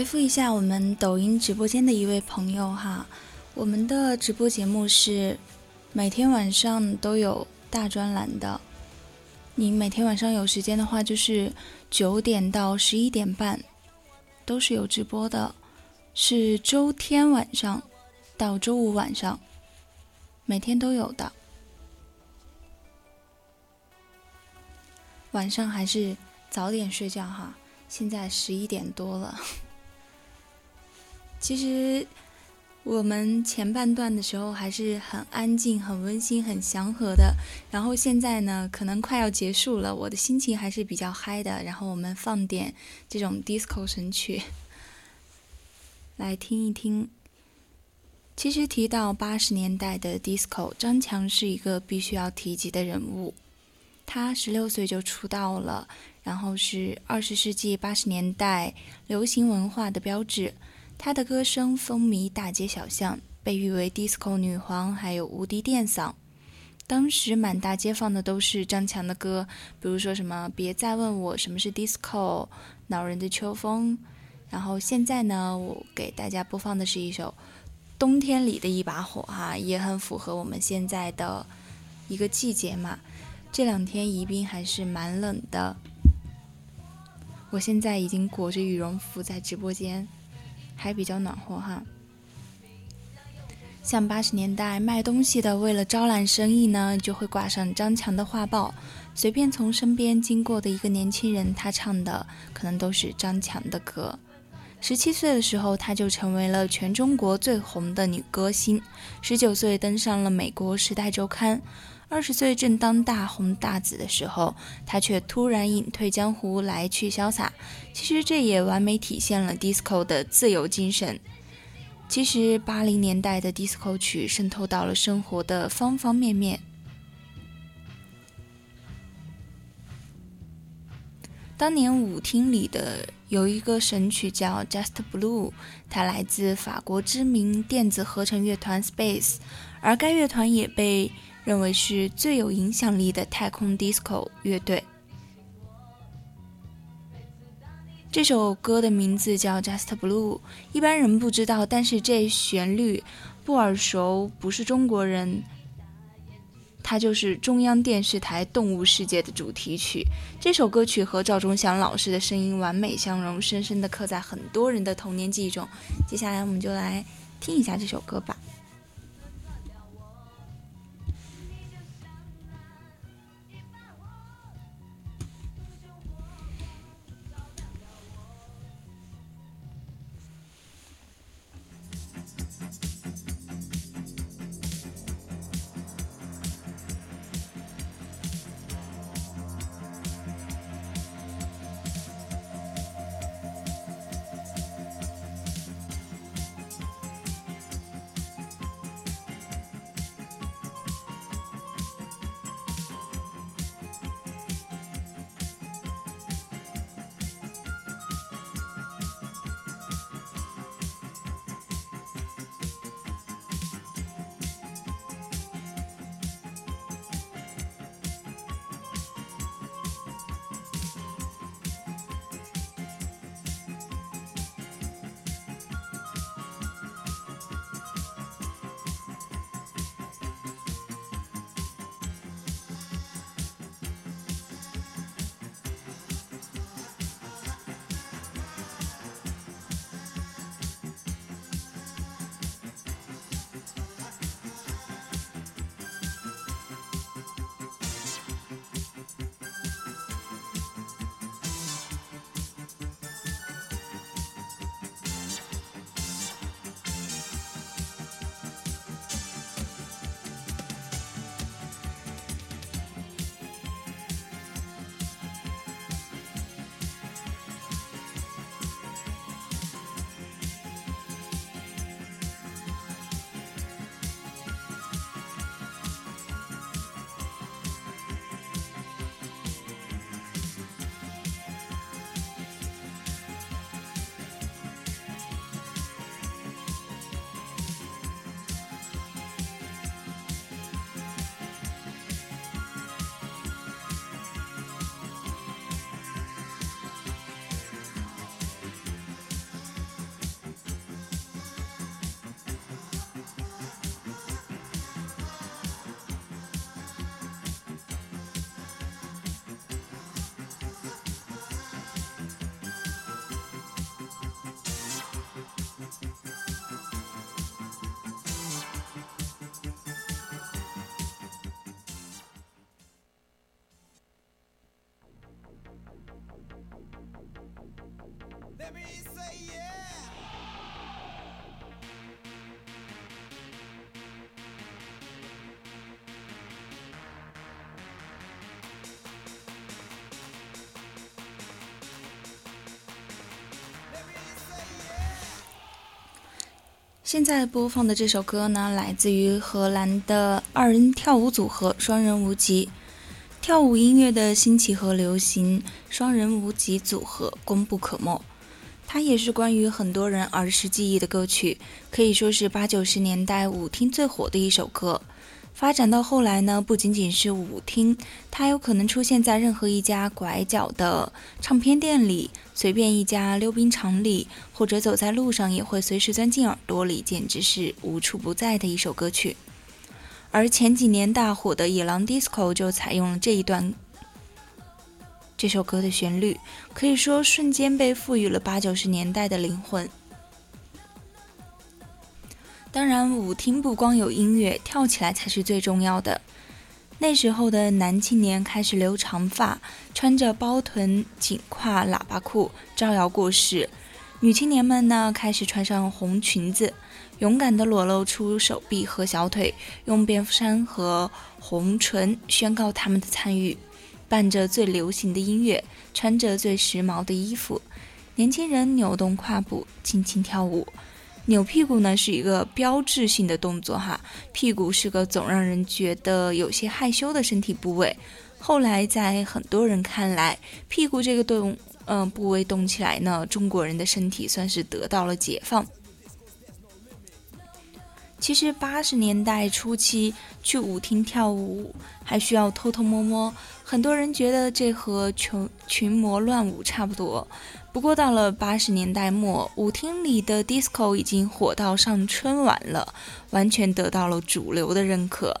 回
复一下我们抖音直播间的一位朋友哈，我们的直播节目是每天晚上都有大专栏的。你每天晚上有时间的话，就是九点到十一点半都是有直播的，是周天晚上到周五晚上，每天都有的。晚上还是早点睡觉哈，现在十一点多了。其实我们前半段的时候还是很安静、很温馨、很祥和的，然后现在呢，可能快要结束了，我的心情还是比较嗨的。然后我们放点这种 disco 神曲来听一听。其实提到八十年代的 disco，张强是一个必须要提及的人物。他十六岁就出道了，然后是二十世纪八十年代流行文化的标志。她的歌声风靡大街小巷，被誉为 disco 女皇，还有无敌电嗓。当时满大街放的都是张强的歌，比如说什么“别再问我什么是 disco”、“恼人的秋风”，然后现在呢，我给大家播放的是一首冬天里的一把火哈，也很符合我们现在的一个季节嘛。这两天宜宾还是蛮冷的，我现在已经裹着羽绒服在直播间，还比较暖和哈。像八十年代卖东西的，为了招揽生意呢，就会挂上张强的画报。随便从身边经过的一个年轻人，他唱的可能都是张强的歌。十七岁的时候，她就成为了全中国最红的女歌星。十九岁登上了美国《时代周刊》。二十岁正当大红大紫的时候，他却突然隐退江湖，来去潇洒。其实这也完美体现了 disco 的自由精神。其实八零年代的 disco 曲渗透到了生活的方方面面。当年舞厅里的有一个神曲叫《Just Blue》，它来自法国知名电子合成乐团 Space，而该乐团也被认为是最有影响力的太空 disco 乐队。这首歌的名字叫《Just Blue》，一般人不知道，但是这旋律不耳熟，不是中国人。它就是中央电视台《动物世界》的主题曲。这首歌曲和赵忠祥老师的声音完美相融，深深的刻在很多人的童年记忆中。接下来，我们就来听一下这首歌吧。现在播放的这首歌呢，来自于荷兰的二人跳舞组合双人无极。跳舞音乐的兴起和流行，双人无极组合功不可没。它也是关于很多人儿时记忆的歌曲，可以说是八九十年代舞厅最火的一首歌。发展到后来呢，不仅仅是舞厅，它有可能出现在任何一家拐角的唱片店里，随便一家溜冰场里，或者走在路上也会随时钻进耳朵里，简直是无处不在的一首歌曲。而前几年大火的《野狼 DISCO》就采用了这一段，这首歌的旋律可以说瞬间被赋予了八九十年代的灵魂。当然，舞厅不光有音乐，跳起来才是最重要的。那时候的男青年开始留长发，穿着包臀紧胯喇叭裤招摇过市；女青年们呢，开始穿上红裙子，勇敢地裸露出手臂和小腿，用蝙蝠衫和红唇宣告他们的参与。伴着最流行的音乐，穿着最时髦的衣服，年轻人扭动胯部，尽情跳舞。扭屁股呢是一个标志性的动作哈，屁股是个总让人觉得有些害羞的身体部位。后来在很多人看来，屁股这个动嗯部位动起来呢，中国人的身体算是得到了解放。其实八十年代初期去舞厅跳舞还需要偷偷摸摸，很多人觉得这和群群魔乱舞差不多。不过到了八十年代末，舞厅里的 disco 已经火到上春晚了，完全得到了主流的认可。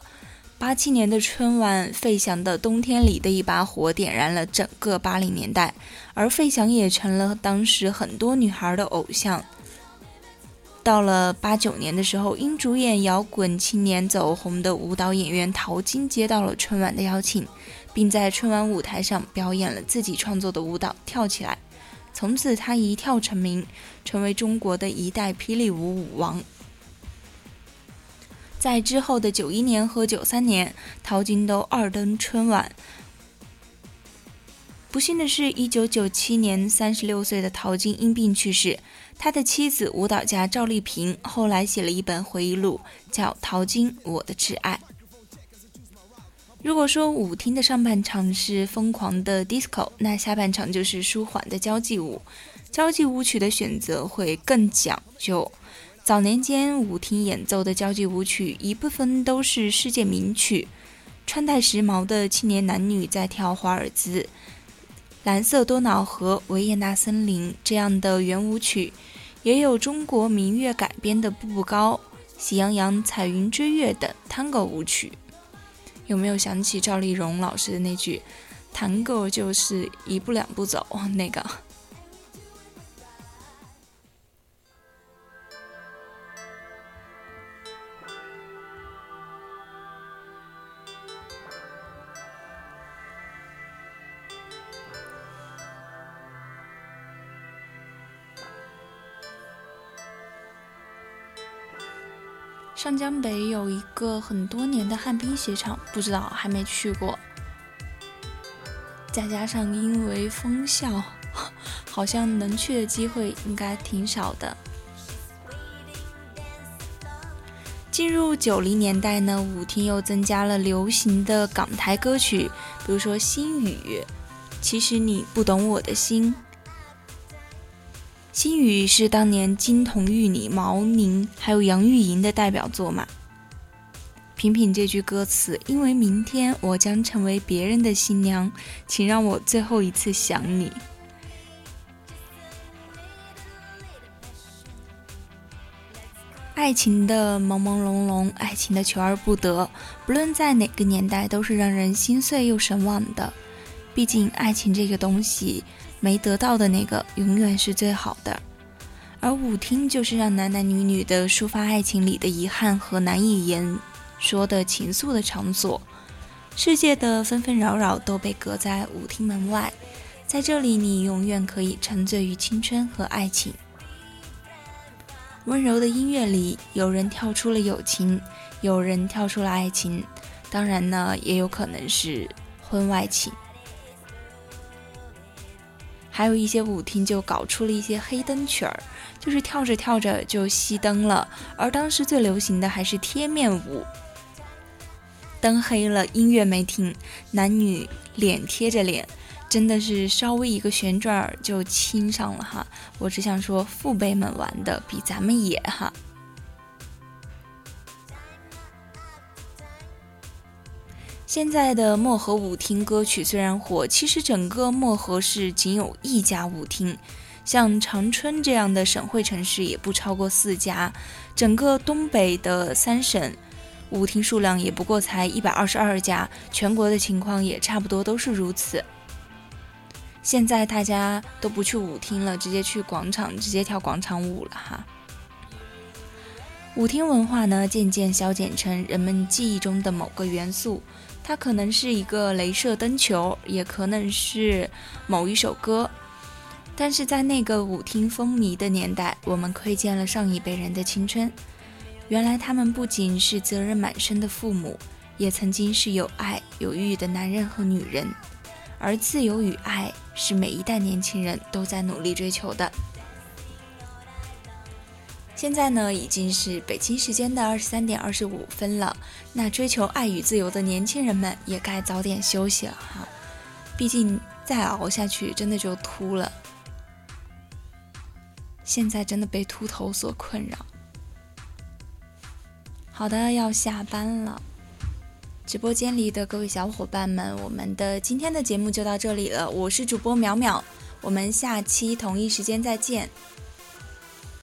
八七年的春晚，费翔的《冬天里的一把火》点燃了整个八零年代，而费翔也成了当时很多女孩的偶像。到了八九年的时候，因主演《摇滚青年》走红的舞蹈演员陶晶接到了春晚的邀请，并在春晚舞台上表演了自己创作的舞蹈《跳起来》。从此，他一跳成名，成为中国的一代霹雳舞舞王。在之后的九一年和九三年，陶晶都二登春晚。不幸的是，一九九七年，三十六岁的陶晶因病去世。他的妻子舞蹈家赵丽萍后来写了一本回忆录，叫《陶晶我的挚爱》。如果说舞厅的上半场是疯狂的 disco，那下半场就是舒缓的交际舞。交际舞曲的选择会更讲究。早年间舞厅演奏的交际舞曲，一部分都是世界名曲，穿戴时髦的青年男女在跳华尔兹、蓝色多瑙河、维也纳森林这样的圆舞曲。也有中国民乐改编的《步步高》《喜羊羊彩云追月》等探戈舞曲，有没有想起赵丽蓉老师的那句“探戈就是一步两步走”那个？上江北有一个很多年的旱冰鞋厂，不知道还没去过。再加上因为封校，好像能去的机会应该挺少的。进入九零年代呢，舞厅又增加了流行的港台歌曲，比如说《心语》，其实你不懂我的心。心雨是当年金童玉女毛宁还有杨钰莹的代表作嘛？品品这句歌词，因为明天我将成为别人的新娘，请让我最后一次想你。爱情的朦朦胧胧，爱情的求而不得，不论在哪个年代，都是让人心碎又神往的。毕竟，爱情这个东西。没得到的那个永远是最好的，而舞厅就是让男男女女的抒发爱情里的遗憾和难以言说的情愫的场所。世界的纷纷扰扰都被隔在舞厅门外，在这里你永远可以沉醉于青春和爱情。温柔的音乐里，有人跳出了友情，有人跳出了爱情，当然呢，也有可能是婚外情。还有一些舞厅就搞出了一些黑灯曲儿，就是跳着跳着就熄灯了。而当时最流行的还是贴面舞，灯黑了，音乐没停，男女脸贴着脸，真的是稍微一个旋转就亲上了哈。我只想说，父辈们玩的比咱们野哈。现在的漠河舞厅歌曲虽然火，其实整个漠河市仅有一家舞厅，像长春这样的省会城市也不超过四家，整个东北的三省舞厅数量也不过才一百二十二家，全国的情况也差不多都是如此。现在大家都不去舞厅了，直接去广场，直接跳广场舞了哈。舞厅文化呢，渐渐消减成人们记忆中的某个元素。它可能是一个镭射灯球，也可能是某一首歌，但是在那个舞厅风靡的年代，我们窥见了上一辈人的青春。原来他们不仅是责任满身的父母，也曾经是有爱有欲的男人和女人，而自由与爱是每一代年轻人都在努力追求的。现在呢，已经是北京时间的二十三点二十五分了。那追求爱与自由的年轻人们也该早点休息了哈，毕竟再熬下去真的就秃了。现在真的被秃头所困扰。好的，要下班了。直播间里的各位小伙伴们，我们的今天的节目就到这里了。我是主播淼淼，我们下期同一时间再见。